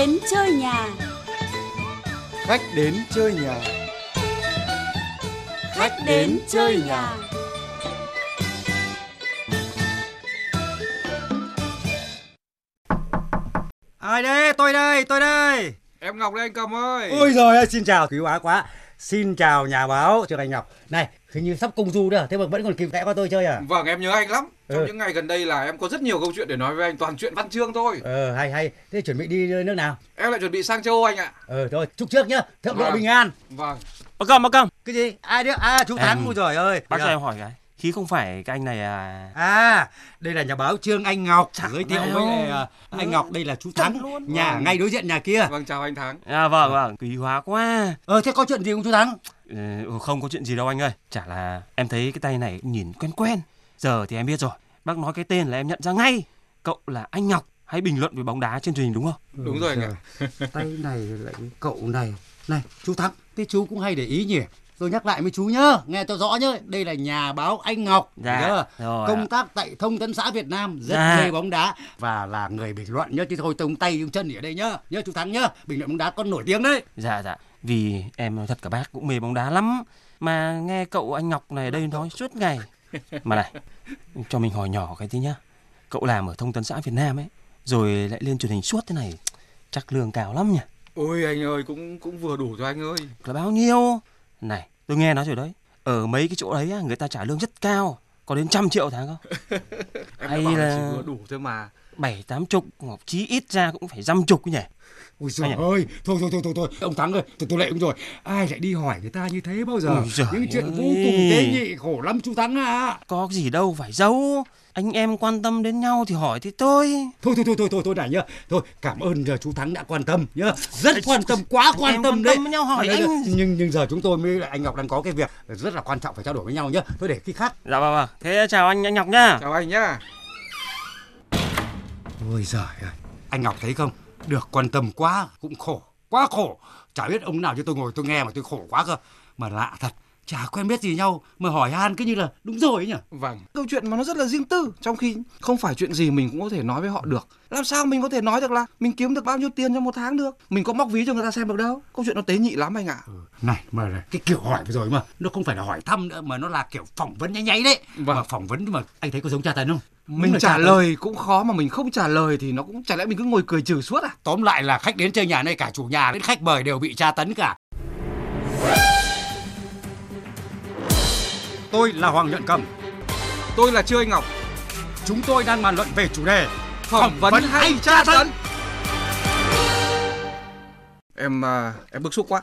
đến chơi nhà. Khách đến chơi nhà. Khách đến chơi nhà. Ai đây? Tôi đây, tôi đây. Em Ngọc đây anh Cầm ơi. Ôi giời ơi, xin chào quý hóa quá. Xin chào nhà báo Trương Anh Ngọc. Này, hình như sắp công du đó, thế mà vẫn còn kịp vẽ qua tôi chơi à? Vâng em nhớ anh lắm. Trong Ừ. những ngày gần đây là em có rất nhiều câu chuyện để nói với anh toàn chuyện văn chương thôi. Ờ, hay hay. Thế chuẩn bị đi nước nào? Em lại chuẩn bị sang châu Âu anh ạ. Ờ, thôi, chúc trước nhá. Thượng lộ Vâng. bình an. Vâng. Bác Cầm, bác Cầm. Cái gì? Ai đấy? À, chú Thắng. Em- Ôi giời ơi. Bác cho em hỏi cái. Khí không phải cái anh này à... À, đây là nhà báo Trương Anh Ngọc. Chẳng Giới thiệu với lại, à, anh Ngọc, đây là chú Thắng. Nhà Vâng. ngay đối diện nhà kia. Vâng chào anh Thắng. À vâng vâng, quý hóa quá. Ờ, thế có chuyện gì không chú Thắng? Ừ, không có chuyện gì đâu anh ơi. Chả là em thấy cái tay này nhìn quen quen. Giờ thì em biết rồi. Bác nói cái tên là em nhận ra ngay. Cậu là anh Ngọc hay bình luận về bóng đá trên truyền hình đúng không? Đúng rồi anh ạ. Tay này lại cái cậu này. Này, chú Thắng, thế chú cũng hay để ý nhỉ? Tôi nhắc lại với chú nhá, nghe cho rõ nhá. Đây là nhà báo Anh Ngọc. Dạ, rồi Công ạ. tác tại Thông tấn xã Việt Nam, rất Dạ. mê bóng đá và là người bình luận nhá. Chứ thôi tung tay tung chân ở đây nhá. Nhớ chú Thắng nhá, bình luận bóng đá con nổi tiếng đấy. Dạ dạ. Vì em thật cả bác cũng mê bóng đá lắm. Mà nghe cậu anh Ngọc này đây nói suốt ngày. Mà này, cho mình hỏi nhỏ cái tí nhá. Cậu làm ở thông tấn xã Việt Nam ấy, rồi lại lên truyền hình suốt thế này, chắc lương cao lắm nhỉ? Ôi anh ơi cũng cũng vừa đủ cho anh ơi. là bao nhiêu này tôi nghe nói rồi đấy ở mấy cái chỗ đấy á, người ta trả lương rất cao có đến trăm triệu tháng không Em Hay là chỉ vừa đủ thôi mà. bảy tám chục hoặc chí ít ra cũng phải dăm chục nhỉ Ôi giời ạ. ơi, thôi thôi thôi thôi thôi, ông Thắng ơi, tôi tôi lệ ông rồi. Ai lại đi hỏi người ta như thế bao giờ? Ôi Những chuyện ơi. vô cùng tế nhị khổ lắm chú Thắng à. có gì đâu phải giấu anh em quan tâm đến nhau thì hỏi thì tôi Thôi thôi thôi thôi thôi thôi này nhá. Thôi cảm ơn giờ chú Thắng đã quan tâm nhá. Rất quan tâm, quá quan tâm quan đấy. tâm với nhau hỏi Đấy, anh. đấy, Nhưng nhưng giờ chúng tôi mới anh Ngọc đang có cái việc rất là quan trọng phải trao đổi với nhau nhá. Thôi để khi khác. dạ vâng vâng thế chào anh anh ngọc nhá Chào anh nhá. Ôi giời ơi, anh Ngọc thấy không? Được quan tâm quá cũng khổ, quá khổ. Chả biết ông nào chứ tôi ngồi tôi nghe mà tôi khổ quá cơ. Mà lạ thật, chả quen biết gì nhau mà hỏi han cứ như là đúng rồi ấy nhỉ. Vâng. Câu chuyện mà nó rất là riêng tư, trong khi không phải chuyện gì mình cũng có thể nói với họ được. Làm sao mình có thể nói được là mình kiếm được bao nhiêu tiền trong một tháng được? Mình có móc ví cho người ta xem được đâu. Câu chuyện nó tế nhị lắm anh ạ. Này mà này, cái kiểu hỏi vừa rồi mà nó không phải là hỏi thăm nữa mà nó là kiểu phỏng vấn nháy nháy đấy. Vâng. Mà phỏng vấn mà anh thấy có giống tra tấn không? Mình trả lời cũng khó mà mình không trả lời thì nó cũng chả lẽ mình cứ ngồi cười trừ suốt à? Tóm lại là khách đến chơi nhà này cả chủ nhà đến khách mời đều bị tra tấn cả. Tôi là Hoàng Nhuận Cầm. Tôi là Trương Anh Ngọc. Chúng tôi đang bàn luận về chủ đề Phỏng vấn vấn hay tra tấn. Em à, em bức xúc quá.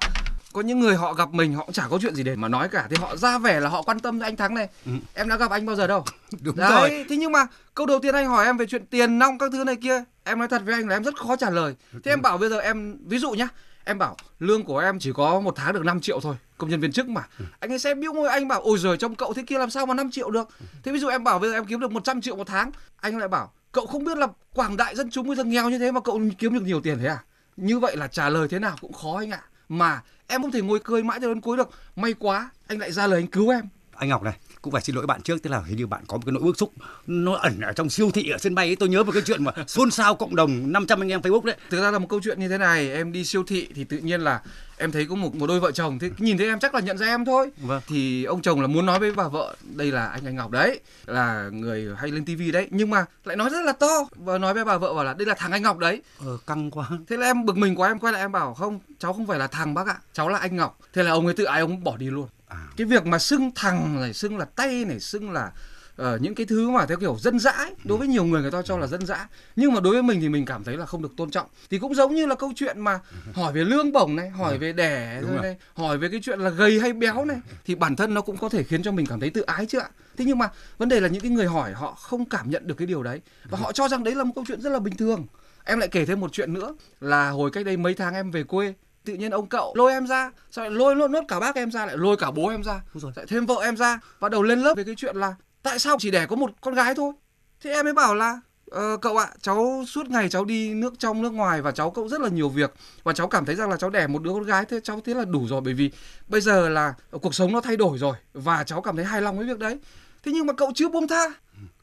Có những người họ gặp mình họ cũng chả có chuyện gì để mà nói cả thì họ ra vẻ là họ quan tâm anh Thắng này. Ừ. Em đã gặp anh bao giờ đâu. Đúng Đấy, rồi. thế nhưng mà câu đầu tiên anh hỏi em về chuyện tiền nong các thứ này kia, em nói thật với anh là em rất khó trả lời. Thế em bảo bây giờ em ví dụ nhá, em bảo lương của em chỉ có một tháng được 5 triệu thôi, công nhân viên chức mà. Anh ấy sẽ biếu môi anh bảo ôi giời trong cậu thế kia làm sao mà 5 triệu được. Thế ví dụ em bảo bây giờ em kiếm được 100 triệu một tháng, anh lại bảo cậu không biết là quảng đại dân chúng bây giờ nghèo như thế mà cậu kiếm được nhiều tiền thế à? Như vậy là trả lời thế nào cũng khó anh ạ. Mà em không thể ngồi cười mãi cho đến cuối được. May quá, anh lại ra lời anh cứu em. Anh Ngọc này, cũng phải xin lỗi bạn trước tức là hình như bạn có một cái nỗi bức xúc nó ẩn ở trong siêu thị ở sân bay ấy tôi nhớ một cái chuyện mà xôn xao cộng đồng 500 anh em Facebook đấy Thực ra là một câu chuyện như thế này, em đi siêu thị thì tự nhiên là em thấy có một một đôi vợ chồng thế nhìn thấy em chắc là nhận ra em thôi. Vâng. Thì ông chồng là muốn nói với bà vợ, đây là anh anh Ngọc đấy, là người hay lên tivi đấy, nhưng mà lại nói rất là to và nói với bà vợ bảo là đây là thằng anh Ngọc đấy. ờ, căng quá Thế là em bực mình quá em quay lại em bảo không, cháu không phải là thằng bác ạ, cháu là anh Ngọc. Thế là ông ấy tự ái ông bỏ đi luôn. À, Cái việc mà xưng thằng này, xưng là tay này, xưng là ờ, những cái thứ mà theo kiểu dân dã ấy, đối với nhiều người người ta cho là dân dã. Nhưng mà đối với mình thì mình cảm thấy là không được tôn trọng. Thì cũng giống như là câu chuyện mà hỏi về lương bổng này hỏi về đẻ rồi. này hỏi về cái chuyện là gầy hay béo này thì bản thân nó cũng có thể khiến cho mình cảm thấy tự ái chứ ạ? Thế nhưng mà vấn đề là những cái người hỏi họ không cảm nhận được cái điều đấy. Và họ cho rằng đấy là một câu chuyện rất là bình thường. Em lại kể thêm một chuyện nữa là hồi cách đây mấy tháng em về quê tự nhiên ông cậu lôi em ra sao lại lôi lôi nốt cả bác em ra lại lôi cả bố em ra dồi. lại thêm vợ em ra bắt đầu lên lớp về cái chuyện là tại sao chỉ đẻ có một con gái thôi? Thế em mới bảo là ờ, cậu ạ cháu suốt ngày cháu đi nước trong nước ngoài và cháu cũng rất là nhiều việc và cháu cảm thấy rằng là cháu đẻ một đứa con gái thế cháu thế là đủ rồi bởi vì bây giờ là cuộc sống nó thay đổi rồi và cháu cảm thấy hài lòng với việc đấy. Thế nhưng mà cậu chưa buông tha.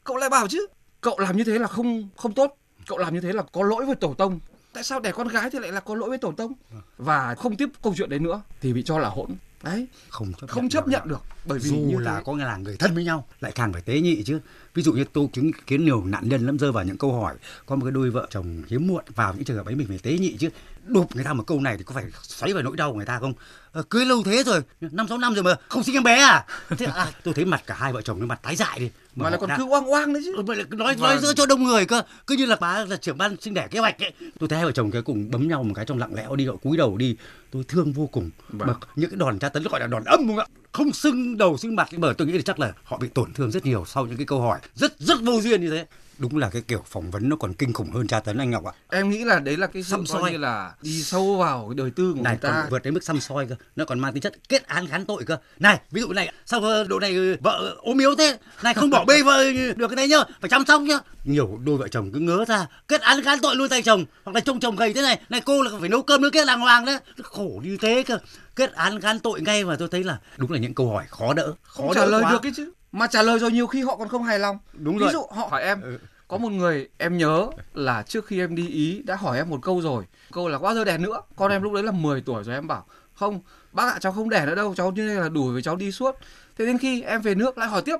Cậu lại bảo chứ cậu làm như thế là không không tốt. Cậu làm như thế là có lỗi với tổ tông tại sao đẻ con gái thì lại là có lỗi với tổ tông? Và không tiếp câu chuyện đấy nữa thì bị cho là hỗn. Đấy. Không chấp không chấp được. nhận được bởi vì dù như là thế. có nghĩa là người thân với nhau lại càng phải tế nhị chứ. Ví dụ như tôi chứng kiến nhiều nạn nhân lắm rơi vào những câu hỏi có một cái đôi vợ chồng hiếm muộn vào những trường hợp ấy mình phải tế nhị chứ. Đụp người ta một câu này thì có phải xoáy vào nỗi đau của người ta không? Ờ, cưới lâu thế rồi năm sáu năm rồi mà không sinh em bé à? Thế à, tôi thấy mặt cả hai vợ chồng cái mặt tái dại đi mà lại họ còn đã- cứ oang oang đấy chứ. Ừ, vậy là nói nói giữa cho đông người cơ. Cứ như là bà là trưởng ban sinh đẻ kế hoạch ấy. Tôi thấy hai vợ chồng cái cùng bấm nhau một cái trong lặng lẽo đi họ cúi đầu đi. Tôi thương vô cùng. Vâng. mà những cái đòn tra tấn gọi là đòn âm không ạ? Không sưng đầu sưng mặt bởi tôi nghĩ là chắc là họ bị tổn thương rất nhiều sau những cái câu hỏi rất rất vô duyên như thế. Đúng là cái kiểu phỏng vấn nó còn kinh khủng hơn tra tấn anh ngọc ạ. Em nghĩ là đấy là cái Xăm soi. như là đi sâu vào cái đời tư của này người ta. còn vượt đến mức xăm soi cơ. Nó còn mang tính chất kết án gán tội cơ. Này ví dụ này sao ờ, độ này ờ, vợ ốm yếu thế? Này không bỏ bê vợ được cái đấy nhá phải chăm sóc nhá. Nhiều đôi vợ chồng cứ ngớ ra kết án gán tội luôn tay chồng hoặc là trông chồng gầy thế này này cô là phải nấu cơm nấu kia làng hoàng đấy. Khổ như thế cơ. Kết án gán tội ngay mà tôi thấy là đúng là những câu hỏi khó đỡ khó không đỡ trả lời quá. được cái chứ. Mà trả lời rồi nhiều khi họ còn không hài lòng. Đúng ví rồi. dụ họ hỏi em Ừ. có một người em nhớ là trước khi em đi ý đã hỏi em một câu rồi câu là bao giờ đẻ nữa. Con em lúc đấy là 10 tuổi rồi em bảo không bác ạ cháu không đẻ nữa đâu cháu như này là đủ với cháu đi suốt. Thế đến khi em về nước lại hỏi tiếp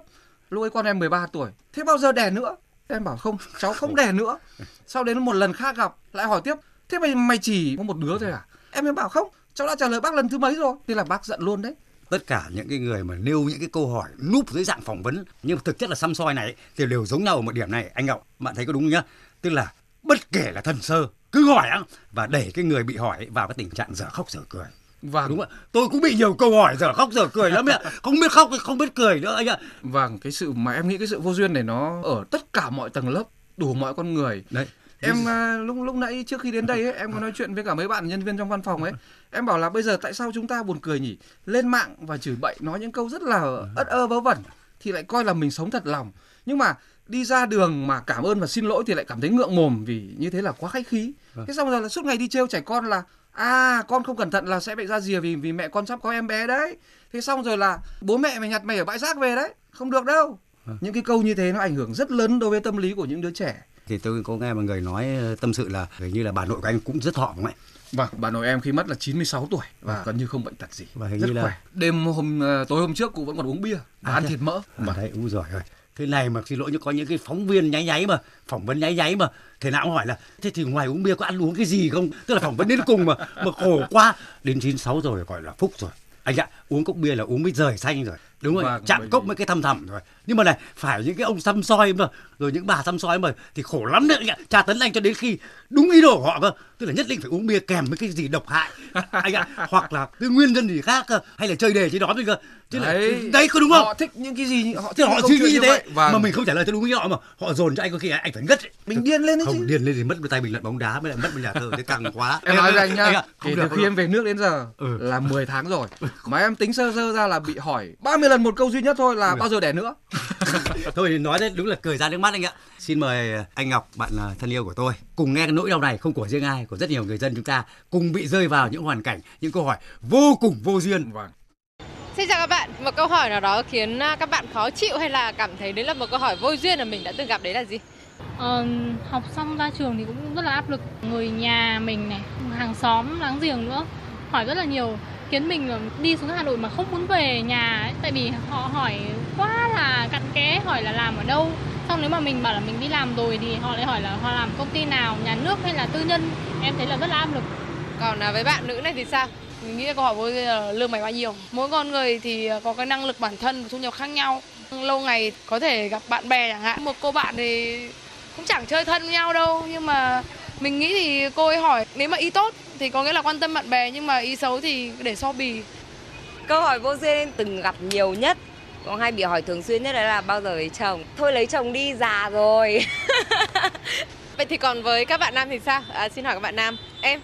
lúc ấy con em 13 tuổi. Thế bao giờ đẻ nữa? Em bảo không, cháu không đẻ nữa. Sau đến một lần khác gặp, lại hỏi tiếp. Thế mày mày chỉ có một đứa thôi à? Em em bảo không, cháu đã trả lời bác lần thứ mấy rồi? Thế là bác giận luôn đấy. Tất cả những cái người mà nêu những cái câu hỏi núp dưới dạng phỏng vấn, nhưng thực chất là xăm soi này thì đều giống nhau ở một điểm này, anh Ngọc. Bạn thấy có đúng không nhá? Tức là bất kể là thần sơ, cứ hỏi á, và đẩy cái người bị hỏi vào cái tình trạng dở khóc dở cười và đúng ạ tôi cũng bị nhiều câu hỏi dở khóc dở cười lắm ạ không biết khóc không biết cười nữa anh ạ Vâng, cái sự mà em nghĩ cái sự vô duyên này nó ở tất cả mọi tầng lớp, đủ mọi con người. đấy Em à, lúc lúc nãy trước khi đến đây ấy, em có nói chuyện với cả mấy bạn nhân viên trong văn phòng ấy. Em bảo là bây giờ tại sao chúng ta buồn cười nhỉ? Lên mạng và chửi bậy nói những câu rất là ất ơ vớ vẩn thì lại coi là mình sống thật lòng. Nhưng mà đi ra đường mà cảm ơn và xin lỗi thì lại cảm thấy ngượng mồm vì như thế là quá khách khí. Thế xong rồi là suốt ngày đi trêu trẻ con là à con không cẩn thận là sẽ bị ra rìa vì vì mẹ con sắp có em bé đấy. Thế xong rồi là bố mẹ mày nhặt mày ở bãi rác về đấy, không được đâu. Những cái câu như thế nó ảnh hưởng rất lớn đối với tâm lý của những đứa trẻ. thì tôi có nghe một người nói ờ, tâm sự là hình như là bà nội của anh cũng rất thọ không ạ Vâng, bà nội em khi mất là 96 tuổi và gần như không bệnh tật gì. Và hình rất như là- khỏe. Đêm hôm ờ, tối hôm trước cụ vẫn còn uống bia và À, ăn thế- thịt mỡ. mà đấy u rồi rồi thế này mà xin lỗi nhưng có những cái phóng viên nháy nháy mà phỏng vấn nháy nháy mà thế nào cũng hỏi là thế thì ngoài uống bia có ăn uống cái gì không? Tức là phỏng vấn đến cùng mà mà khổ quá. Đến 96 rồi gọi là phúc rồi. Anh ạ uống cốc bia là uống mới rời xanh rồi. Đúng rồi Vâng, chạm cốc mới cái thăm thẳm rồi nhưng mà này phải những cái ông xăm soi mà rồi những bà xăm soi mà thì khổ lắm đấy anh ạ tra tấn anh cho đến khi đúng ý đồ của họ cơ tức là nhất định phải uống bia kèm với cái gì độc hại anh ạ hoặc là cái nguyên nhân gì khác cơ hay là chơi đề chứ đó thôi cơ chứ là đấy có đúng không Họ thích những cái gì họ thích họ suy nghĩ như thế vậy. Vâng. mà mình không trả lời cho đúng ý họ mà họ dồn cho anh có khi anh phải ngất. Mình điên lên đấy không chứ. điên lên thì mất tay bình luận bóng đá mới lại mất một nhà thơ thế càng quá Em nói với anh nhá, kể từ khi em về nước đến giờ Ừ. là 10 tháng rồi. Mà em tính sơ sơ ra là bị hỏi 30 lần một câu duy nhất thôi là bao giờ đẻ nữa. thôi nói đấy đúng là cười ra nước mắt anh ạ. Xin mời anh Ngọc bạn à, thân yêu của tôi cùng nghe cái nỗi đau này không của riêng ai của rất nhiều người dân chúng ta cùng bị rơi vào những hoàn cảnh những câu hỏi vô cùng vô duyên. Vâng. Xin chào các bạn, một câu hỏi nào đó khiến à, các bạn khó chịu hay là cảm thấy đấy là một câu hỏi vô duyên mà mình đã từng gặp đấy là gì? Ờ, học xong ra trường thì cũng rất là áp lực. Người nhà mình này hàng xóm láng giềng nữa hỏi rất là nhiều khiến mình đi xuống Hà Nội mà không muốn về nhà ấy, tại vì họ hỏi quá là cặn kẽ hỏi là làm ở đâu xong nếu mà mình bảo là mình đi làm rồi thì họ lại hỏi là họ làm công ty nào nhà nước hay là tư nhân em thấy là rất là áp lực Còn à, với bạn nữ này thì sao? Mình nghĩ là câu hỏi vô lương mày bao nhiêu? Mỗi con người thì có cái năng lực bản thân và thu nhập khác nhau. Lâu ngày có thể gặp bạn bè chẳng hạn. Một cô bạn thì cũng chẳng chơi thân với nhau đâu nhưng mà mình nghĩ thì cô ấy hỏi nếu mà ý tốt thì có nghĩa là quan tâm bạn bè nhưng mà ý xấu thì để so bì. Câu hỏi vô duyên từng gặp nhiều nhất. Còn hay bị hỏi thường xuyên nhất đấy là bao giờ lấy chồng? Thôi lấy chồng đi già rồi. Vậy thì còn với các bạn nam thì sao? À, xin hỏi các bạn nam. Em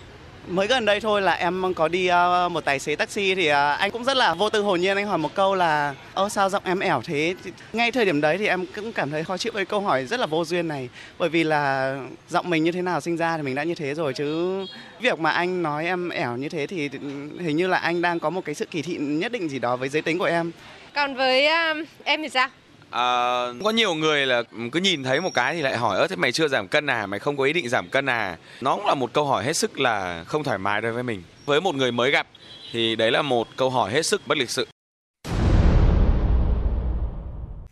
Mới gần đây thôi là em có đi ờ, một tài xế taxi thì ờ, anh cũng rất là vô tư hồn nhiên anh hỏi một câu là ơ sao giọng em ẻo thế? Ngay thời điểm đấy thì em cũng cảm thấy khó chịu với câu hỏi rất là vô duyên này. Bởi vì là giọng mình như thế nào sinh ra thì mình đã như thế rồi chứ việc mà anh nói em ẻo như thế thì ừ, hình như là anh đang có một cái sự kỳ thị nhất định gì đó với giới tính của em. Còn với um, em thì sao? À, có nhiều người là cứ nhìn thấy một cái thì lại hỏi ơ thế mày chưa giảm cân à mày không có ý định giảm cân à nó cũng là một câu hỏi hết sức là không thoải mái đối với mình với một người mới gặp thì đấy là một câu hỏi hết sức bất lịch sự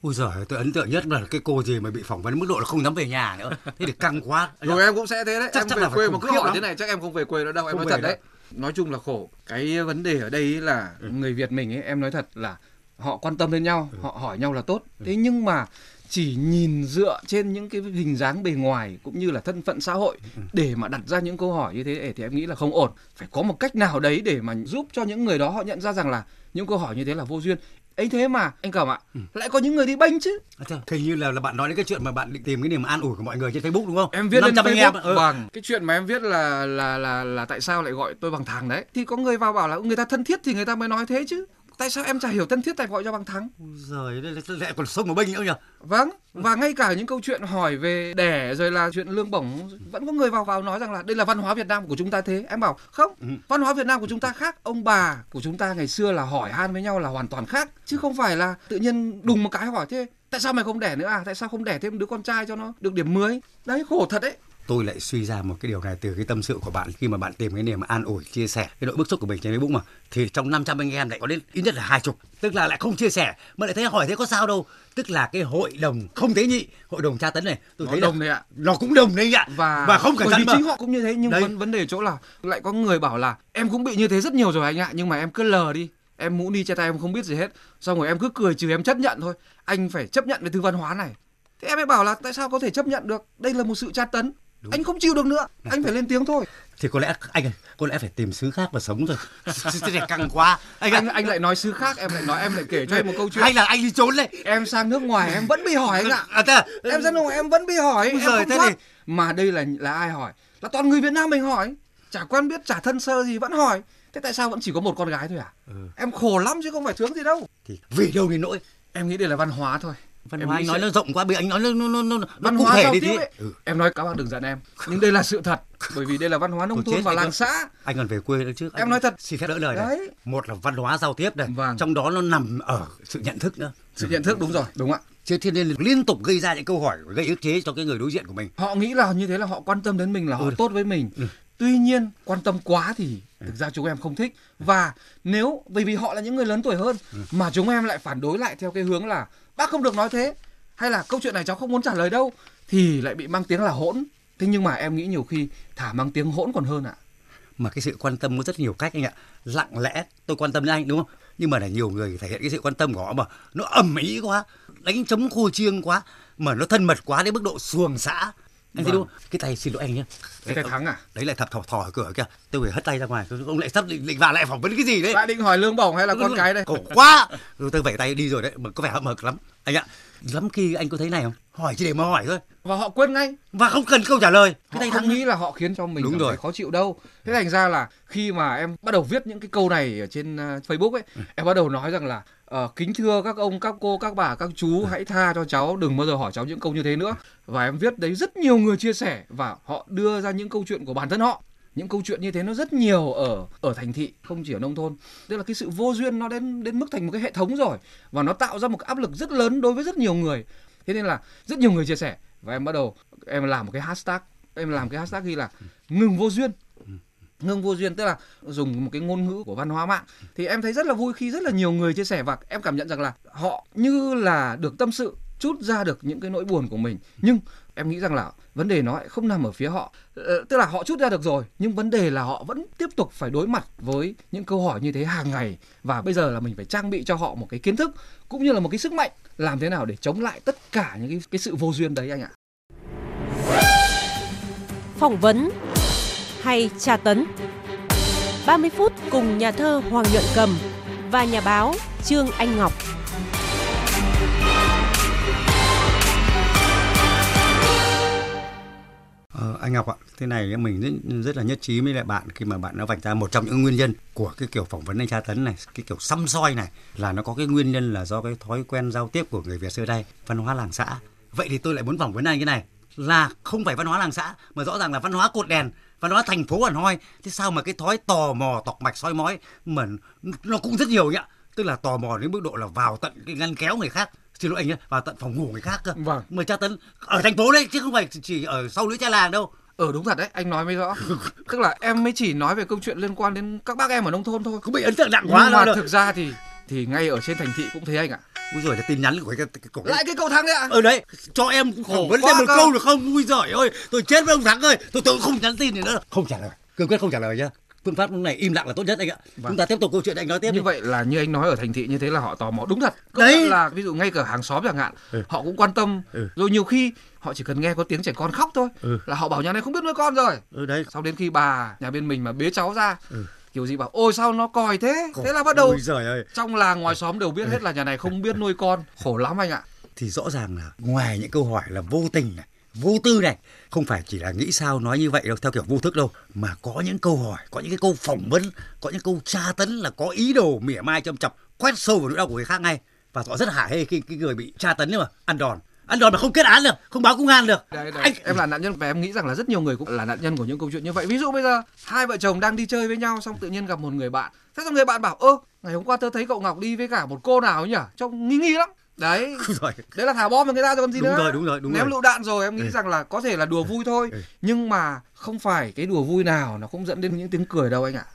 Ôi giời, tôi ấn tượng nhất là cái cô gì mà bị phỏng vấn mức độ là không dám về nhà nữa. Thế thì căng quá. Rồi em cũng sẽ thế đấy. Chắc- em chắc về là phải quê mà cứ hỏi lắm. thế này chắc em không về quê nữa đâu. Em Không nói về thật đấy. đâu. Nói chung là khổ. Cái vấn đề ở đây là người Việt mình ấy, em nói thật là họ quan tâm đến nhau, họ hỏi nhau là tốt. Thế nhưng mà chỉ nhìn dựa trên những cái hình dáng bề ngoài cũng như là thân phận xã hội để mà đặt ra những câu hỏi như thế thì em nghĩ là không ổn. Phải có một cách nào đấy để mà giúp cho những người đó họ nhận ra rằng là những câu hỏi như thế là vô duyên. ấy thế mà anh Cẩm ạ, lại có những người đi bênh chứ. À, Hình như là là bạn nói đến cái chuyện mà bạn định tìm cái niềm an ủi của mọi người trên Facebook đúng không? Em viết lên 500 anh Facebook em. ừ. bằng cái chuyện mà em viết là là là là tại sao lại gọi tôi bằng thằng đấy. Thì có người vào bảo là người ta thân thiết thì người ta mới nói thế chứ. Tại sao em chả hiểu thân thiết tại gọi cho bằng thắng? Rồi đây lại còn sông ở bênh nữa nhỉ? Vâng, và ngay cả những câu chuyện hỏi về đẻ rồi là chuyện lương bổng vẫn có người vào vào nói rằng là đây là văn hóa Việt Nam của chúng ta thế. Em bảo không, Ừ. văn hóa Việt Nam của chúng ta khác. Ông bà của chúng ta ngày xưa là hỏi han với nhau là hoàn toàn khác chứ không phải là tự nhiên đùng một cái hỏi thế tại sao mày không đẻ nữa à? Tại sao không đẻ thêm đứa con trai cho nó được điểm 10? Đấy khổ thật đấy. Tôi lại suy ra một cái điều này từ cái tâm sự của bạn. Khi mà bạn tìm cái niềm an ủi chia sẻ cái nỗi bức xúc của mình trên Facebook mà thì trong 500 anh em lại có đến ít nhất là hai chục. Tức là lại không chia sẻ mà lại thấy hỏi thế có sao đâu. Tức là cái hội đồng không tế nhị hội đồng tra tấn này tôi Nó thấy đồng đấy ạ. nó cũng đồng đấy ạ và và không cẩn thận mà. chính họ cũng như thế nhưng vấn vấn đề chỗ là lại có người bảo là em cũng bị như thế rất nhiều rồi anh ạ nhưng mà em cứ lờ đi. Em mũ ni che tay em không biết gì hết. Xong rồi em cứ cười trừ em chấp nhận thôi. Anh phải chấp nhận với thứ văn hóa này. Thế em mới bảo là tại sao có thể chấp nhận được? Đây là một sự tra tấn anh không chịu được nữa. Anh phải lên tiếng thôi. Thì có lẽ anh ơi, có lẽ phải tìm xứ khác mà sống rồi này căng quá. Anh anh anh lại nói xứ khác em lại nói em lại kể cho em một câu chuyện. Hay là anh đi trốn đây em sang nước ngoài em vẫn bị hỏi anh ạ. À, à? em sang nước ngoài em vẫn bị hỏi. Em giời, không thế thì- mà đây là là ai hỏi? Là toàn người Việt Nam mình hỏi. Chả quen biết chả thân sơ gì vẫn hỏi. Thế tại sao vẫn chỉ có một con gái thôi à? Ừ. em khổ lắm chứ không phải sướng gì đâu. Thì vì đâu đến nỗi. Em nghĩ đây là văn hóa thôi văn Em hóa anh nói sẽ- nó rộng quá bây anh nói nó nó nó nó, nó văn cụ hóa thể đi ấy. ừ. em nói các bác đừng giận em nhưng đây là sự thật bởi vì đây là văn hóa nông thôn và làng xã anh còn về quê nữa chứ Em Anh nói thật. xin phép đỡ lời này Đấy. một là văn hóa giao tiếp này Vâng. trong đó nó nằm ở sự nhận thức nữa sự nhận thức đúng rồi đúng ạ chứ thế nên liên tục gây ra những câu hỏi gây ức chế cho cái người đối diện của mình họ nghĩ là như thế là họ quan tâm đến mình là họ Ừ. tốt với mình Ừ. tuy nhiên quan tâm quá thì thực ra chúng em không thích và nếu bởi vì họ là những người lớn tuổi hơn Ừ. mà chúng em lại phản đối lại theo cái hướng là bác không được nói thế. Hay là câu chuyện này cháu không muốn trả lời đâu, thì lại bị mang tiếng là hỗn. Thế nhưng mà em nghĩ nhiều khi thả mang tiếng hỗn còn hơn ạ. Mà cái sự quan tâm có rất nhiều cách anh ạ. Lặng lẽ, tôi quan tâm đến anh, đúng không? Nhưng mà là nhiều người thể hiện cái sự quan tâm của họ mà nó ầm ĩ quá, đánh chấm khô chiêng quá, mà nó thân mật quá đến mức độ xuồng xã anh thấy Vâng. đúng không cái tay xin lỗi anh nhé cái tay thắng à? Đấy lại thập thò thò ở cửa kìa. Tôi phải hất tay ra ngoài. Ông lại sắp định, định vào lại phỏng vấn cái gì đấy. Lại định hỏi lương bổng hay là con cái đây? Cổ quá. Rồi tôi vẩy tay đi rồi đấy. Mà có vẻ hậm hực lắm. Anh ạ lắm khi anh có thấy này không? Hỏi chỉ để mà hỏi thôi. Và họ quên ngay. Và không cần câu trả lời. Cái tay không nghĩ là họ khiến cho mình Đúng rồi. khó chịu đâu. Thế thành ra là khi mà em bắt đầu viết những cái câu này ở trên uh, Facebook ấy Ừ. em bắt đầu nói rằng là ờ, kính thưa các ông các cô các bà các Ừ. chú hãy tha cho cháu đừng bao giờ hỏi cháu những câu như thế nữa. Và em viết đấy rất nhiều người chia sẻ và họ đưa ra những câu chuyện của bản thân họ. Những câu chuyện như thế nó rất nhiều ở ở thành thị không chỉ ở nông thôn. Tức là cái sự vô duyên nó đến đến mức thành một cái hệ thống rồi và nó tạo ra một cái áp lực rất lớn đối với rất nhiều người. Thế nên là rất nhiều người chia sẻ và em bắt đầu em làm một cái hashtag em làm cái hashtag ghi là ngừng vô duyên ngưng vô duyên tức là dùng một cái ngôn ngữ của văn hóa mạng. Thì em thấy rất là vui khi rất là nhiều người chia sẻ và em cảm nhận rằng là họ như là được tâm sự chút ra được những cái nỗi buồn của mình. Nhưng em nghĩ rằng là vấn đề nó không nằm ở phía họ. Ờ, tức là họ chút ra được rồi nhưng vấn đề là họ vẫn tiếp tục phải đối mặt với những câu hỏi như thế hàng ngày. Và bây giờ là mình phải trang bị cho họ một cái kiến thức cũng như là một cái sức mạnh làm thế nào để chống lại tất cả những cái, cái sự vô duyên đấy anh ạ. Phỏng vấn hay tra tấn. 30 phút cùng nhà thơ Hoàng Nhuận Cầm và nhà báo Trương Anh Ngọc. Ờ, anh Ngọc ạ, thế này mình rất, rất là nhất trí với lại bạn khi mà bạn đã vạch ra một trong những nguyên nhân của cái kiểu phỏng vấn hay tra tấn này, cái kiểu xăm soi này là nó có cái nguyên nhân là do cái thói quen giao tiếp của người Việt xưa đây, văn hóa làng xã. Vậy thì tôi lại muốn phỏng vấn anh cái này là không phải văn hóa làng xã mà rõ ràng là văn hóa cột đèn, văn hóa thành phố hẳn hoi. Thế sao mà cái thói tò mò tọc mạch soi mói mà nó cũng rất nhiều nhỉ? Tức là tò mò đến mức độ là vào tận cái ngăn kéo người khác. Xin lỗi anh nhé vào tận phòng ngủ người khác cơ. Vâng. mà tra tấn ở thành phố đấy chứ không phải chỉ ở sau lưới cha làng đâu. Ờ đúng thật đấy anh nói mới rõ. Tức là em mới chỉ nói về câu chuyện liên quan đến các bác em ở nông thôn thôi. Cũng bị ấn tượng nặng quá nhưng mà thực ra thì thì ngay ở trên thành thị cũng thế anh ạ Úi rồi là tin nhắn của cái, cái, cái lại cái cầu thang đấy ạ ở đấy cho em phỏng vấn thêm một cơ. câu được không ui giời ơi tôi chết với ông thắng ơi tôi tôi không nhắn tin gì nữa không trả lời cương quyết không trả lời nhá phương pháp lúc này im lặng là tốt nhất anh ạ chúng ta tiếp tục câu chuyện anh nói tiếp Vâng. như đi. vậy là như anh nói ở thành thị như thế là họ tò mò đúng thật Công Đấy. là ví dụ ngay cả hàng xóm chẳng hạn Ừ. họ cũng quan tâm Ừ. rồi nhiều khi họ chỉ cần nghe có tiếng trẻ con khóc thôi Ừ. là họ bảo nhà này không biết nuôi con rồi ừ đấy sau đến khi bà nhà bên mình mà bế cháu ra Ừ. kiểu gì bảo ôi sao nó còi thế? Thế là bắt đầu giời ơi. trong làng ngoài xóm đều biết hết là nhà này không biết nuôi con. Khổ lắm anh ạ. Thì rõ ràng là ngoài những câu hỏi là vô tình này vô tư này không phải chỉ là nghĩ sao nói như vậy đâu theo kiểu vô thức đâu mà có những câu hỏi có những cái câu phỏng vấn có những câu tra tấn là có ý đồ mỉa mai châm chọc quét sâu vào nỗi đau của người khác ngay. Và họ rất hả hê khi cái người bị tra tấn nhưng mà ăn đòn ăn đòn mà không kết án được không báo công an được. Đấy, đấy. anh em là nạn nhân và em nghĩ rằng là rất nhiều người cũng là nạn nhân của những câu chuyện như vậy. Ví dụ bây giờ hai vợ chồng đang đi chơi với nhau xong tự nhiên gặp một người bạn. Thế xong người bạn bảo ơ ngày hôm qua tớ thấy cậu ngọc đi với cả một cô nào ấy nhỉ? Trông nghi nghi lắm. Đấy. Rồi. Đấy là thả bom vào người ta rồi còn gì đúng nữa. rồi đúng rồi đúng ném rồi. lựu đạn rồi em nghĩ Ừ. rằng là có thể là đùa vui thôi. Ừ. nhưng mà không phải cái đùa vui nào nó cũng dẫn đến những tiếng cười đâu anh ạ.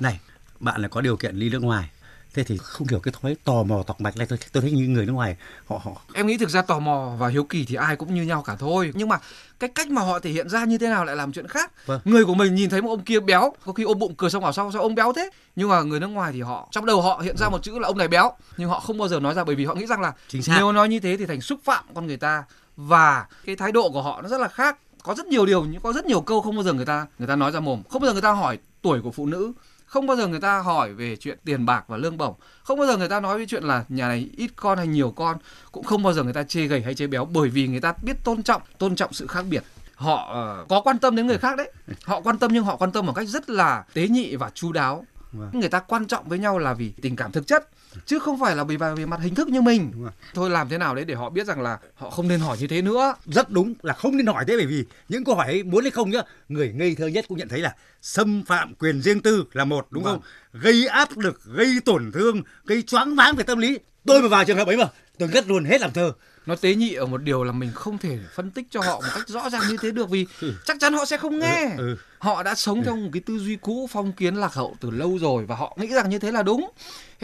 Này bạn là có điều kiện đi nước ngoài thế thì không hiểu cái thói tò mò tọc mạch này tôi tôi thấy như người nước ngoài họ họ em nghĩ thực ra tò mò và hiếu kỳ thì ai cũng như nhau cả thôi. Nhưng mà cái cách mà họ thể hiện ra như thế nào lại làm chuyện khác? Vâng. người của mình nhìn thấy một ông kia béo có khi ôm bụng cười xong bảo sao sao ông béo thế? Nhưng mà người nước ngoài thì họ trong đầu họ hiện ra một chữ là ông này béo nhưng họ không bao giờ nói ra bởi vì họ nghĩ rằng là nếu nói như thế thì thành xúc phạm con người ta. Và cái thái độ của họ nó rất là khác. Có rất nhiều điều có rất nhiều câu không bao giờ người ta người ta nói ra mồm. Không bao giờ người ta hỏi tuổi của phụ nữ không bao giờ người ta hỏi về chuyện tiền bạc và lương bổng. Không bao giờ người ta nói về chuyện là nhà này ít con hay nhiều con. Cũng không bao giờ người ta chê gầy hay chê béo bởi vì người ta biết tôn trọng tôn trọng sự khác biệt. Họ ờ, có quan tâm đến người khác đấy. Họ quan tâm nhưng họ quan tâm một cách rất là tế nhị và chu đáo. Vâng. người ta quan trọng với nhau là vì tình cảm thực chất chứ không phải là vì về mặt hình thức như mình. Thôi làm thế nào đấy để họ biết rằng là họ không nên hỏi như thế nữa. Rất đúng là không nên hỏi thế bởi vì những câu hỏi ấy muốn hay không nhá người ngây thơ nhất cũng nhận thấy là xâm phạm quyền riêng tư là một đúng Vâng. không gây áp lực gây tổn thương gây choáng váng về tâm lý. Tôi mà vào trường hợp ấy mà tôi ngất luôn hết làm thơ. Nó tế nhị ở một điều là mình không thể phân tích cho họ một cách rõ ràng như thế được vì chắc chắn họ sẽ không nghe. Ừ, ừ. họ đã sống trong một cái tư duy cũ phong kiến lạc hậu từ lâu rồi và họ nghĩ rằng như thế là đúng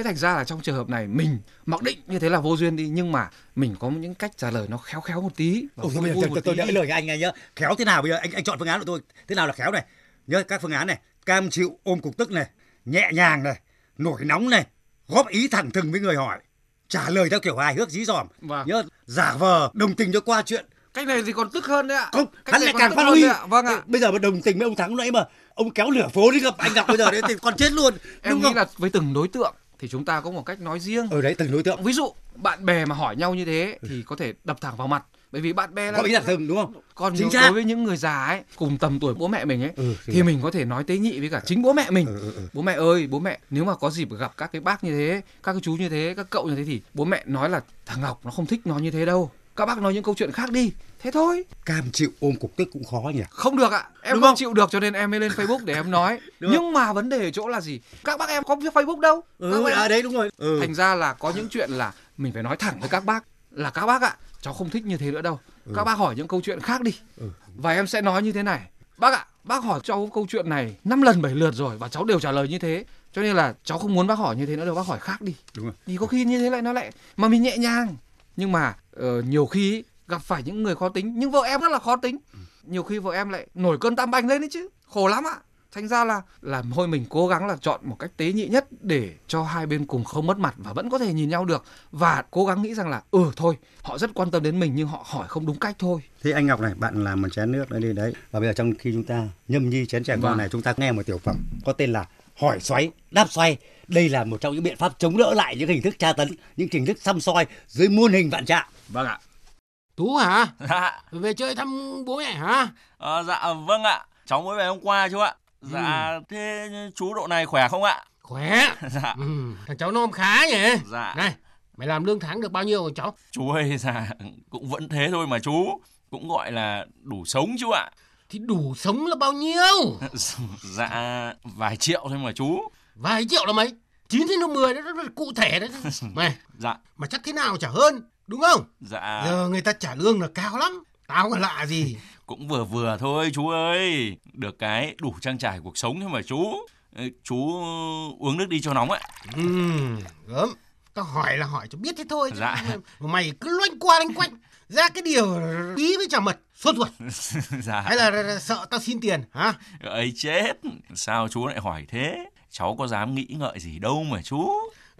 thế thành ra là trong trường hợp này mình mặc định như thế là vô duyên đi nhưng mà mình có những cách trả lời nó khéo khéo một tí và Ôi, vui vui một tôi, tí. đỡ lời anh này nhá. Khéo thế nào bây giờ? Anh anh chọn phương án của tôi. Thế nào là khéo này? Nhớ các phương án này. Cam chịu ôm cục tức này. Nhẹ nhàng này. Nổi nóng này. Góp ý thẳng thừng với người hỏi. Trả lời theo kiểu hài hước dí dỏm. Vâng. nhớ giả vờ đồng tình cho qua chuyện. Cách này thì còn tức hơn đấy ạ. Không Cách hắn này lại càng phát huy. vâng ạ. Bây giờ mà đồng tình với ông thắng nãy mà ông kéo lửa phố đi gặp anh gặp bây giờ đấy thì còn chết luôn. Em đúng nghĩ không? là với từng đối tượng thì chúng ta có một cách nói riêng. Ở đấy từng đối tượng. Ví dụ bạn bè mà hỏi nhau như thế thì có thể đập thẳng vào mặt. Bởi vì bạn bè là có ý là thừng đúng không? Còn Chính đối xác. với những người già ấy cùng tầm tuổi bố mẹ mình ấy Ừ, thì mình có thể nói tế nhị với cả chính bố mẹ mình. Ừ, ừ, ừ. bố mẹ ơi bố mẹ nếu mà có dịp gặp các cái bác như thế các cái chú như thế các cậu như thế thì bố mẹ nói là thằng ngọc nó không thích nói như thế đâu các bác nói những câu chuyện khác đi. Thế thôi. Cam chịu ôm cục tức cũng khó nhỉ? Không được ạ. Em Đúng không không? chịu được cho nên em mới lên facebook để em nói. Đúng nhưng mà vấn đề ở chỗ là gì? Các bác em có biết facebook đâu. Ừ à đấy đúng rồi. Ừ. thành ra là có những chuyện là mình phải nói thẳng với các bác. Là các bác ạ cháu không thích như thế nữa đâu. Các bác hỏi những câu chuyện khác đi. Ừ. và em sẽ nói như thế này. Bác ạ bác hỏi cháu câu chuyện này năm lần bảy lượt rồi và cháu đều trả lời như thế. Cho nên là cháu không muốn bác hỏi như thế nữa đâu bác hỏi khác đi. Đúng rồi. thì có khi như thế lại nó lại mà mình nhẹ nhàng nhưng mà ờ, nhiều khi gặp phải những người khó tính nhưng vợ em rất là khó tính nhiều khi vợ em lại nổi cơn tam bành lên đấy chứ khổ lắm ạ thành ra là là thôi mình cố gắng là chọn một cách tế nhị nhất để cho hai bên cùng không mất mặt và vẫn có thể nhìn nhau được và cố gắng nghĩ rằng là ừ thôi họ rất quan tâm đến mình nhưng họ hỏi không đúng cách thôi Thế anh Ngọc này, bạn làm một chén nước nữa đi đấy. Và bây giờ trong khi chúng ta nhâm nhi chén chè ngon Vâng. này, chúng ta nghe một tiểu phẩm có tên là hỏi xoáy, đáp xoay. Đây là một trong những biện pháp chống đỡ lại những hình thức tra tấn, những hình thức xăm soi dưới muôn hình vạn trạng. vâng ạ Tú hả? Dạ, Về chơi thăm bố mẹ hả? ờ, dạ vâng ạ. Cháu mới về hôm qua chú ạ. Dạ, thế chú độ này khỏe không ạ? Khỏe. Dạ, Ừ, thằng cháu nom khá nhỉ? dạ. Này, mày làm lương tháng được bao nhiêu rồi cháu? Chú ơi, dạ, cũng vẫn thế thôi mà chú. Cũng gọi là đủ sống chú ạ. Thì đủ sống là bao nhiêu? Dạ, vài triệu thôi mà chú. Vài triệu là mấy? 9 đến 10 đó rất là cụ thể đấy. Mày, Dạ, mà chắc thế nào chả hơn. đúng không? Dạ. Giờ người ta trả lương là cao lắm. Tao còn lạ gì. Cũng vừa vừa thôi chú ơi. Được cái đủ trang trải cuộc sống thôi mà chú. Chú uống nước đi cho nóng ạ. Ừ, gớm. Tao hỏi là hỏi cho biết thế thôi. Dạ. mà Mày cứ loanh qua loanh quanh. Ra cái điều bí với chả mật. Sốt ruột. dạ. Hay là, sợ tao xin tiền hả? ấy chết. Sao chú lại hỏi thế? Cháu có dám nghĩ ngợi gì đâu mà chú.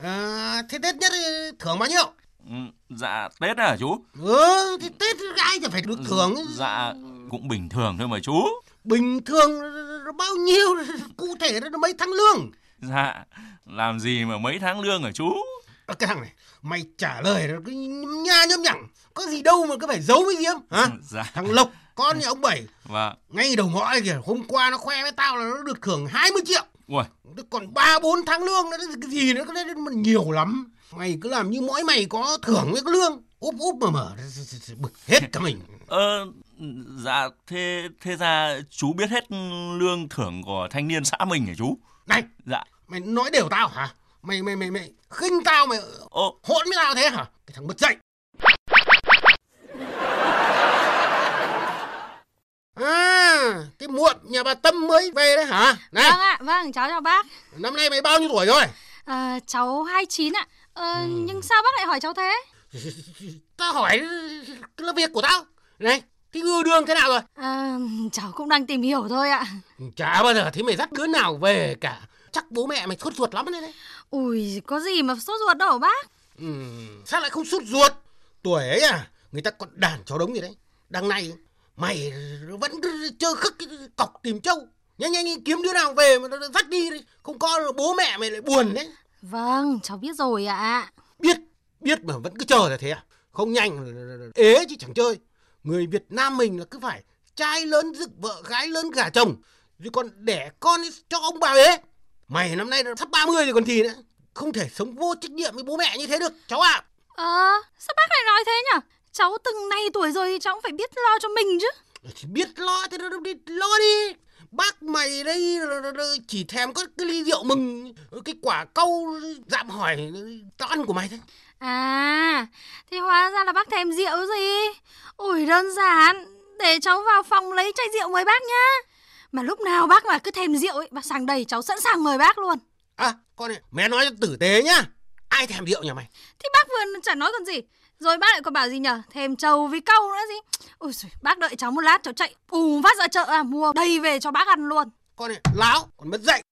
À, thế Tết nhất thì thưởng bao nhiêu? Ừ, Dạ Tết à chú? Ừ, thì Tết ai chả phải được thưởng. Dạ cũng bình thường thôi mà chú. Bình thường bao nhiêu, cụ thể là mấy tháng lương. Dạ làm gì mà mấy tháng lương hả chú? Ờ, Cái thằng này, mày trả lời nó cứ nha nhâm nhẳng. Có gì đâu mà cứ phải giấu với diếm. Hả? Dạ. Thằng Lộc, con nhà ông Bảy, Vâng. ngay đầu ngõ này kìa, hôm qua nó khoe với tao là nó được thưởng 20 triệu. Thế còn 3 4 tháng lương nữa cái gì nữa cái mà nhiều lắm. Mày cứ làm như mỗi mày có thưởng với cái lương. Úp úp mà mở bực hết cả mình. Ờ, dạ thế thế ra chú biết hết lương thưởng của thanh niên xã mình hả chú? Này, Dạ. mày nói đều tao hả? Mày mày mày mày khinh tao mày Ô, hỗn với tao thế hả? Cái thằng mất dậy. À, cái muộn nhà bà Tâm mới về đấy hả? Này, Vâng ạ, vâng, cháu chào bác. năm nay mày bao nhiêu tuổi rồi? À, cháu 29 ạ. Ờ, Ừ. Nhưng sao bác lại hỏi cháu thế? Tao hỏi cái là việc của tao. Này, cái yêu đương thế nào rồi? À, cháu cũng đang tìm hiểu thôi ạ. Chả bao giờ thấy mày dắt đứa nào về cả. Chắc bố mẹ mày sốt ruột lắm đấy đấy. Ui, có gì mà sốt ruột đâu bác. Ừ, sao lại không sốt ruột? Tuổi ấy à, người ta còn đàn cháu đống gì đấy. Đằng này mày vẫn chơi khức cọc tìm trâu. Nhanh nhanh kiếm đứa nào về mà nó dắt đi đi. Không có bố mẹ mày lại buồn đấy. Vâng, cháu biết rồi ạ. Biết, biết mà vẫn cứ chờ là thế à? Không nhanh ế chứ chẳng chơi. Người Việt Nam mình là cứ phải trai lớn dựng vợ, gái lớn gả chồng. Rồi còn đẻ con cho ông bà ế. Mày năm nay sắp 30 rồi còn gì nữa. Không thể sống vô trách nhiệm với bố mẹ như thế được, cháu ạ. Ờ, sao bác lại nói thế nhỉ? Cháu từng này tuổi rồi thì cháu cũng phải biết lo cho mình chứ. Thì biết lo thì lo đi bác mày đây chỉ thèm có cái ly rượu mừng cái quả câu dạm hỏi tao ăn của mày thôi À, thì hóa ra là bác thèm rượu gì? Ui đơn giản, để cháu vào phòng lấy chai rượu mời bác nhá. Mà lúc nào bác mà cứ thèm rượu ấy, bác sang đây cháu sẵn sàng mời bác luôn. à con này mẹ nói cho tử tế nhá ai thèm rượu nhà mày Thì bác vừa chả nói còn gì. Rồi bác lại còn bảo gì nhở? Thèm trầu với câu nữa gì. Ôi giời, bác đợi cháu một lát cháu chạy ù phát ra chợ à, mua đầy về cho bác ăn luôn. con này láo còn mất dậy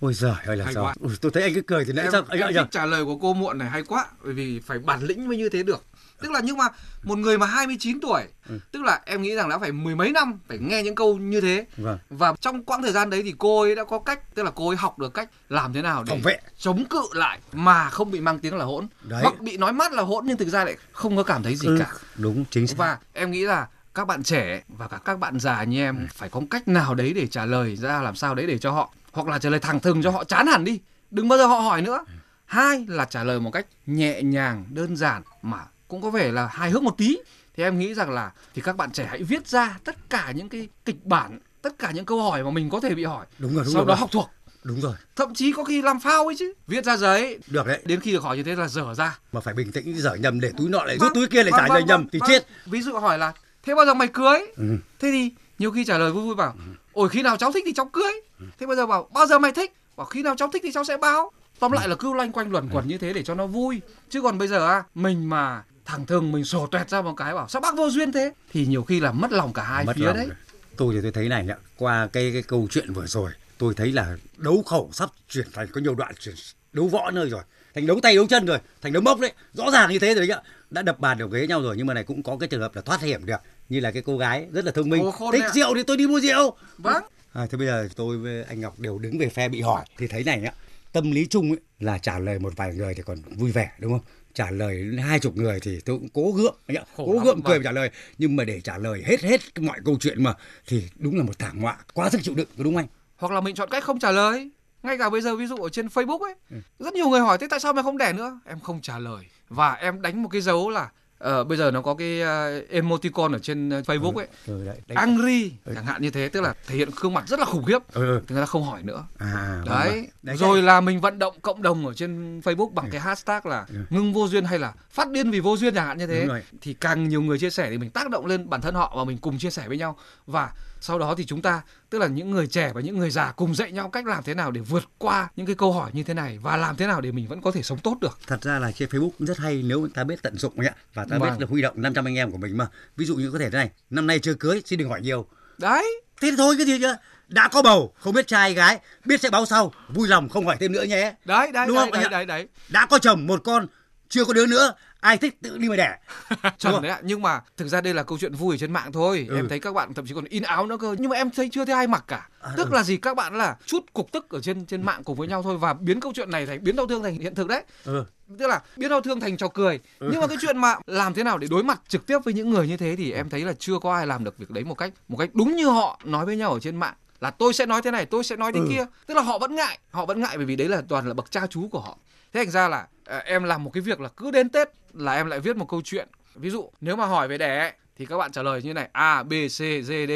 Ôi giời ơi là Hay quá. Ui, tôi thấy anh cứ cười thì nãy em, sao? Anh em ạ, thích trả lời của cô muộn này hay quá bởi vì phải bản lĩnh mới như thế được tức là nhưng mà một người mà 29 tuổi Ừ. tức là em nghĩ rằng đã phải mười mấy năm phải nghe những câu như thế Vâng. và trong quãng thời gian đấy thì cô ấy đã có cách tức là cô ấy học được cách làm thế nào để Phòng vệ. chống cự lại mà không bị mang tiếng là hỗn Đấy. hoặc bị nói mát là hỗn nhưng thực ra lại không có cảm thấy gì Ừ, cả Đúng, chính xác. và em nghĩ là các bạn trẻ và cả các bạn già như em phải có cách nào đấy để trả lời ra làm sao đấy để cho họ hoặc là trả lời thẳng thừng cho họ chán hẳn đi đừng bao giờ họ hỏi nữa hai là trả lời một cách nhẹ nhàng đơn giản mà cũng có vẻ là hài hước một tí thì em nghĩ rằng là thì các bạn trẻ hãy viết ra tất cả những cái kịch bản tất cả những câu hỏi mà mình có thể bị hỏi Đúng rồi, đúng sau rồi. đó vâng. học thuộc Đúng rồi. thậm chí có khi làm phao ấy chứ viết ra giấy Được đấy. đến khi được hỏi như thế là dở ra Mà phải bình tĩnh dở nhầm để túi nọ lại Vâng, rút túi kia lại vâng, trả vâng, lời nhầm vâng, thì vâng. chết. ví dụ hỏi là thế bao giờ mày cưới Ừ. thế thì nhiều khi trả lời vui vui bảo ôi khi nào cháu thích thì cháu cưới thế bây giờ bảo bao giờ mày thích bảo khi nào cháu thích thì cháu sẽ báo tóm lại là cứ loanh quanh luẩn quẩn như thế để cho nó vui chứ còn bây giờ à mình mà thẳng thừng mình sổ toẹt ra một cái bảo sao bác vô duyên thế thì nhiều khi là mất lòng cả hai Mất phía lòng đấy. Tôi thì tôi thấy này nhá, qua cái cái câu chuyện vừa rồi, tôi thấy là đấu khẩu sắp chuyển thành có nhiều đoạn chuyển đấu võ nơi rồi, thành đấu tay đấu chân rồi, thành đấu mốc đấy, rõ ràng như thế rồi đấy. Đã đập bàn đầu ghế nhau rồi nhưng mà này cũng có cái trường hợp là thoát hiểm được, như là cái cô gái rất là thông minh, Ồ, thích ạ. rượu thì tôi đi mua rượu. vâng À, thế bây giờ tôi với anh Ngọc đều đứng về phe bị hỏi thì thấy này nhá, tâm lý chung ấy là trả lời một vài người thì còn vui vẻ đúng không? Trả lời hai chục người thì tôi cũng cố gượng, Khổ cố lắm, gượng cười mà trả lời. Nhưng mà để trả lời hết hết mọi câu chuyện mà thì đúng là một thảm họa quá sức chịu đựng có đúng không anh? hoặc là mình chọn cách không trả lời. Ngay cả bây giờ ví dụ ở trên Facebook ấy Ừ. rất nhiều người hỏi thế tại sao mày không đẻ nữa? Em không trả lời. Và em đánh một cái dấu là Ờ, bây giờ nó có cái uh, emoticon ở trên uh, Facebook ấy ừ, đấy, đấy. angry chẳng hạn như thế tức là thể hiện gương mặt rất là khủng khiếp ừ. thì người ta không hỏi nữa à, vâng, đấy. vâng. đấy rồi là mình vận động cộng đồng ở trên Facebook bằng ừ. cái hashtag là ừ. ngưng vô duyên hay là phát điên vì vô duyên chẳng hạn như thế thì càng nhiều người chia sẻ thì mình tác động lên bản thân họ và mình cùng chia sẻ với nhau và sau đó thì chúng ta tức là những người trẻ và những người già cùng dạy nhau cách làm thế nào để vượt qua những cái câu hỏi như thế này và làm thế nào để mình vẫn có thể sống tốt được. Thật ra là trên Facebook rất hay nếu ta biết tận dụng ạ và ta vâng. biết là huy động 500 anh em của mình mà. Ví dụ như có thể thế này năm nay chưa cưới xin đừng hỏi nhiều. Đấy. Thế thôi cái gì chứ? Đã có bầu không biết trai gái biết sẽ báo sau. Vui lòng không hỏi thêm nữa nhé. Đấy đấy đúng đấy, không đấy, đấy đấy. Đã có chồng một con chưa có đứa nữa ai thích tự đi mà đẻ. Chuẩn đấy ạ nhưng mà thực ra đây là câu chuyện vui ở trên mạng thôi. Ừ. em thấy các bạn thậm chí còn in áo nữa cơ nhưng mà em thấy chưa thấy ai mặc cả. À, tức ừ. là gì? Các bạn là chút cục tức ở trên trên mạng cùng với nhau thôi và biến câu chuyện này thành biến đau thương thành hiện thực đấy. Ừ. tức là biến đau thương thành trò cười. Ừ. nhưng mà cái chuyện mà làm thế nào để đối mặt trực tiếp với những người như thế thì em thấy là chưa có ai làm được việc đấy một cách một cách đúng như họ nói với nhau ở trên mạng. Là tôi sẽ nói thế này tôi sẽ nói thế ừ. kia. Tức là họ vẫn ngại họ vẫn ngại bởi vì đấy là toàn là bậc cha chú của họ thế thành ra là ờ, em làm một cái việc là cứ đến tết là em lại viết một câu chuyện. Ví dụ, nếu mà hỏi về đẻ thì các bạn trả lời như này, a, b, c, d d.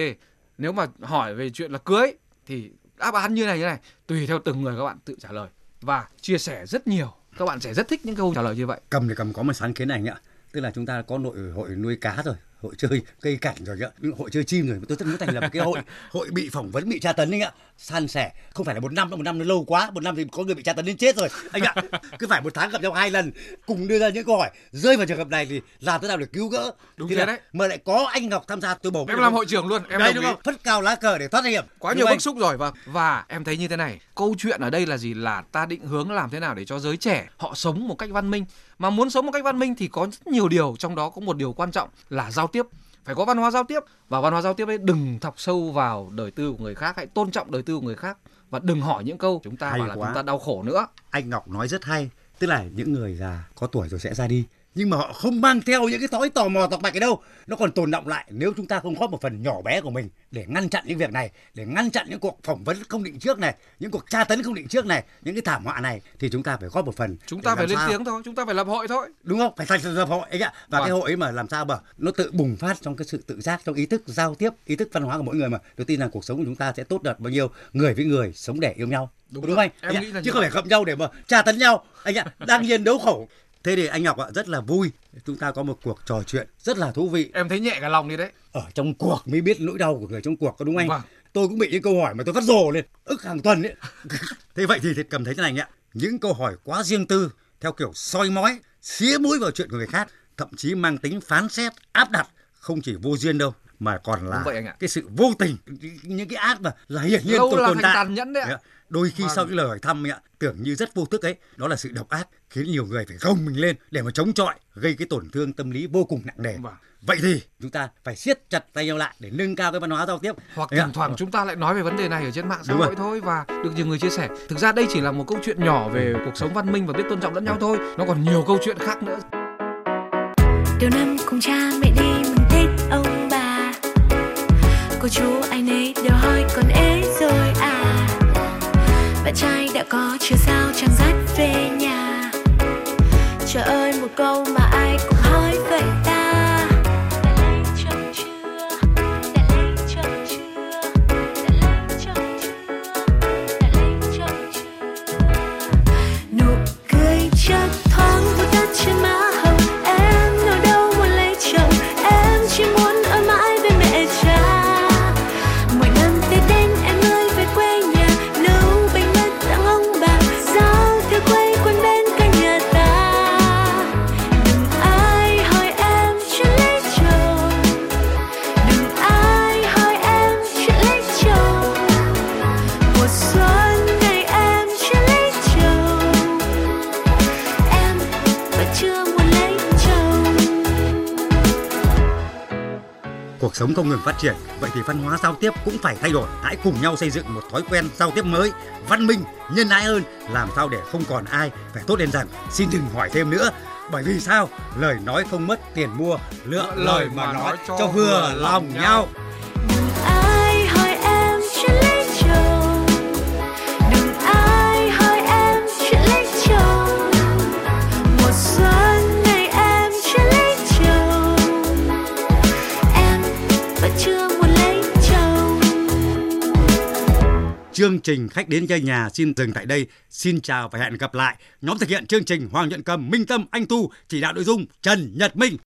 Nếu mà hỏi về chuyện là cưới, thì đáp án như này như này, tùy theo từng người các bạn tự trả lời. Và chia sẻ rất nhiều, các bạn sẽ rất thích những câu trả lời như vậy. Cầm thì cầm, có một sáng kiến này ạ. Tức là chúng ta có nội, hội nuôi cá rồi hội chơi cây cảnh rồi ạ hội chơi chim rồi. Tôi rất muốn thành lập một cái hội. Hội bị phỏng vấn bị tra tấn anh ạ. San sẻ. Không phải là một năm một năm nó lâu quá. Một năm thì có người bị tra tấn đến chết rồi. Anh ạ cứ phải một tháng gặp nhau hai lần cùng đưa ra những câu hỏi. Rơi vào trường hợp này thì làm thế nào để cứu gỡ? Đúng thế đấy. mà lại có anh ngọc tham gia tôi bầu em làm hội trưởng luôn em đấy đúng không? Phất cao lá cờ để thoát hiểm. Quá nhiều bức xúc rồi. Và và em thấy như thế này. Câu chuyện ở đây là gì? Là ta định hướng làm thế nào để cho giới trẻ họ sống một cách văn minh mà muốn sống một cách văn minh thì có rất nhiều điều trong đó có một điều quan trọng là giao tiếp. Phải có văn hóa giao tiếp và văn hóa giao tiếp ấy đừng thọc sâu vào đời tư của người khác hãy tôn trọng đời tư của người khác và đừng hỏi những câu chúng ta hay bảo là quá. chúng ta đau khổ nữa. Anh ngọc nói rất hay tức là những người già có tuổi rồi sẽ ra đi nhưng mà họ không mang theo những cái thói tò mò tọc mạch ở đâu. Nó còn tồn động lại nếu chúng ta không góp một phần nhỏ bé của mình để ngăn chặn những việc này để ngăn chặn những cuộc phỏng vấn không định trước này những cuộc tra tấn không định trước này những cái thảm họa này thì chúng ta phải góp một phần chúng ta phải lên sao? tiếng thôi chúng ta phải lập hội thôi. Đúng không? Phải thành lập hội ấy ạ và vâng. cái hội ấy mà làm sao mà nó tự bùng phát trong cái sự tự giác trong ý thức giao tiếp ý thức văn hóa của mỗi người mà tôi tin rằng cuộc sống của chúng ta sẽ tốt đẹp bao nhiêu người với người sống để yêu nhau. Đúng, đúng không anh, anh chứ không phải gặp nhau để mà tra tấn nhau. Anh ạ đang nhiên đấu khẩu Thế thì anh Ngọc ạ rất là vui chúng ta có một cuộc trò chuyện rất là thú vị. Em thấy nhẹ cả lòng đi đấy. Ở trong cuộc mới biết nỗi đau của người trong cuộc có đúng không anh? Vâng. Tôi cũng bị những câu hỏi mà tôi phát rồ lên ức hàng tuần ấy. thế vậy thì, thì cầm thấy thế này ạ. Những câu hỏi quá riêng tư theo kiểu soi mói, xía mũi vào chuyện của người khác, thậm chí mang tính phán xét, áp đặt không chỉ vô duyên đâu mà còn là vậy anh ạ. cái sự vô tình những cái ác mà là hiển nhiên Lâu tồn, là tồn tại tàn nhẫn đấy ạ. Đôi khi Vâng. sau những lời hỏi thăm ấy ạ tưởng như rất vô thức ấy đó là sự độc ác khiến nhiều người phải gồng mình lên để mà chống chọi gây cái tổn thương tâm lý vô cùng nặng nề. Vâng. vậy thì chúng ta phải siết chặt tay nhau lại để nâng cao cái văn hóa giao tiếp. Hoặc thỉnh thoảng chúng ta lại nói về vấn đề này ở trên mạng xã hội thôi và được nhiều người chia sẻ. Thực ra đây chỉ là một câu chuyện nhỏ về cuộc sống văn minh và biết tôn trọng lẫn nhau thôi nó còn nhiều câu chuyện khác nữa. Đầu năm cùng cha mẹ đi mừng tết ông bà. Cô chú ai nấy đều hỏi con ế rồi à bạn trai đã có chưa sao chẳng dắt về nhà. Trời ơi một câu mà ai cũng hỏi vậy. ta sống không ngừng phát triển. Vậy thì văn hóa giao tiếp cũng phải thay đổi. Hãy cùng nhau xây dựng một thói quen giao tiếp mới văn minh nhân ái hơn làm sao để không còn ai phải tốt lên rằng. Xin đừng hỏi thêm nữa bởi vì sao? Lời nói không mất tiền mua lựa lời mà nói cho vừa lòng nhau. ai Chương trình khách đến chơi nhà xin dừng tại đây. Xin chào và hẹn gặp lại. Nhóm thực hiện chương trình Hoàng Nhuận Cầm, Minh Tâm, Anh Tu, chỉ đạo nội dung Trần Nhật Minh.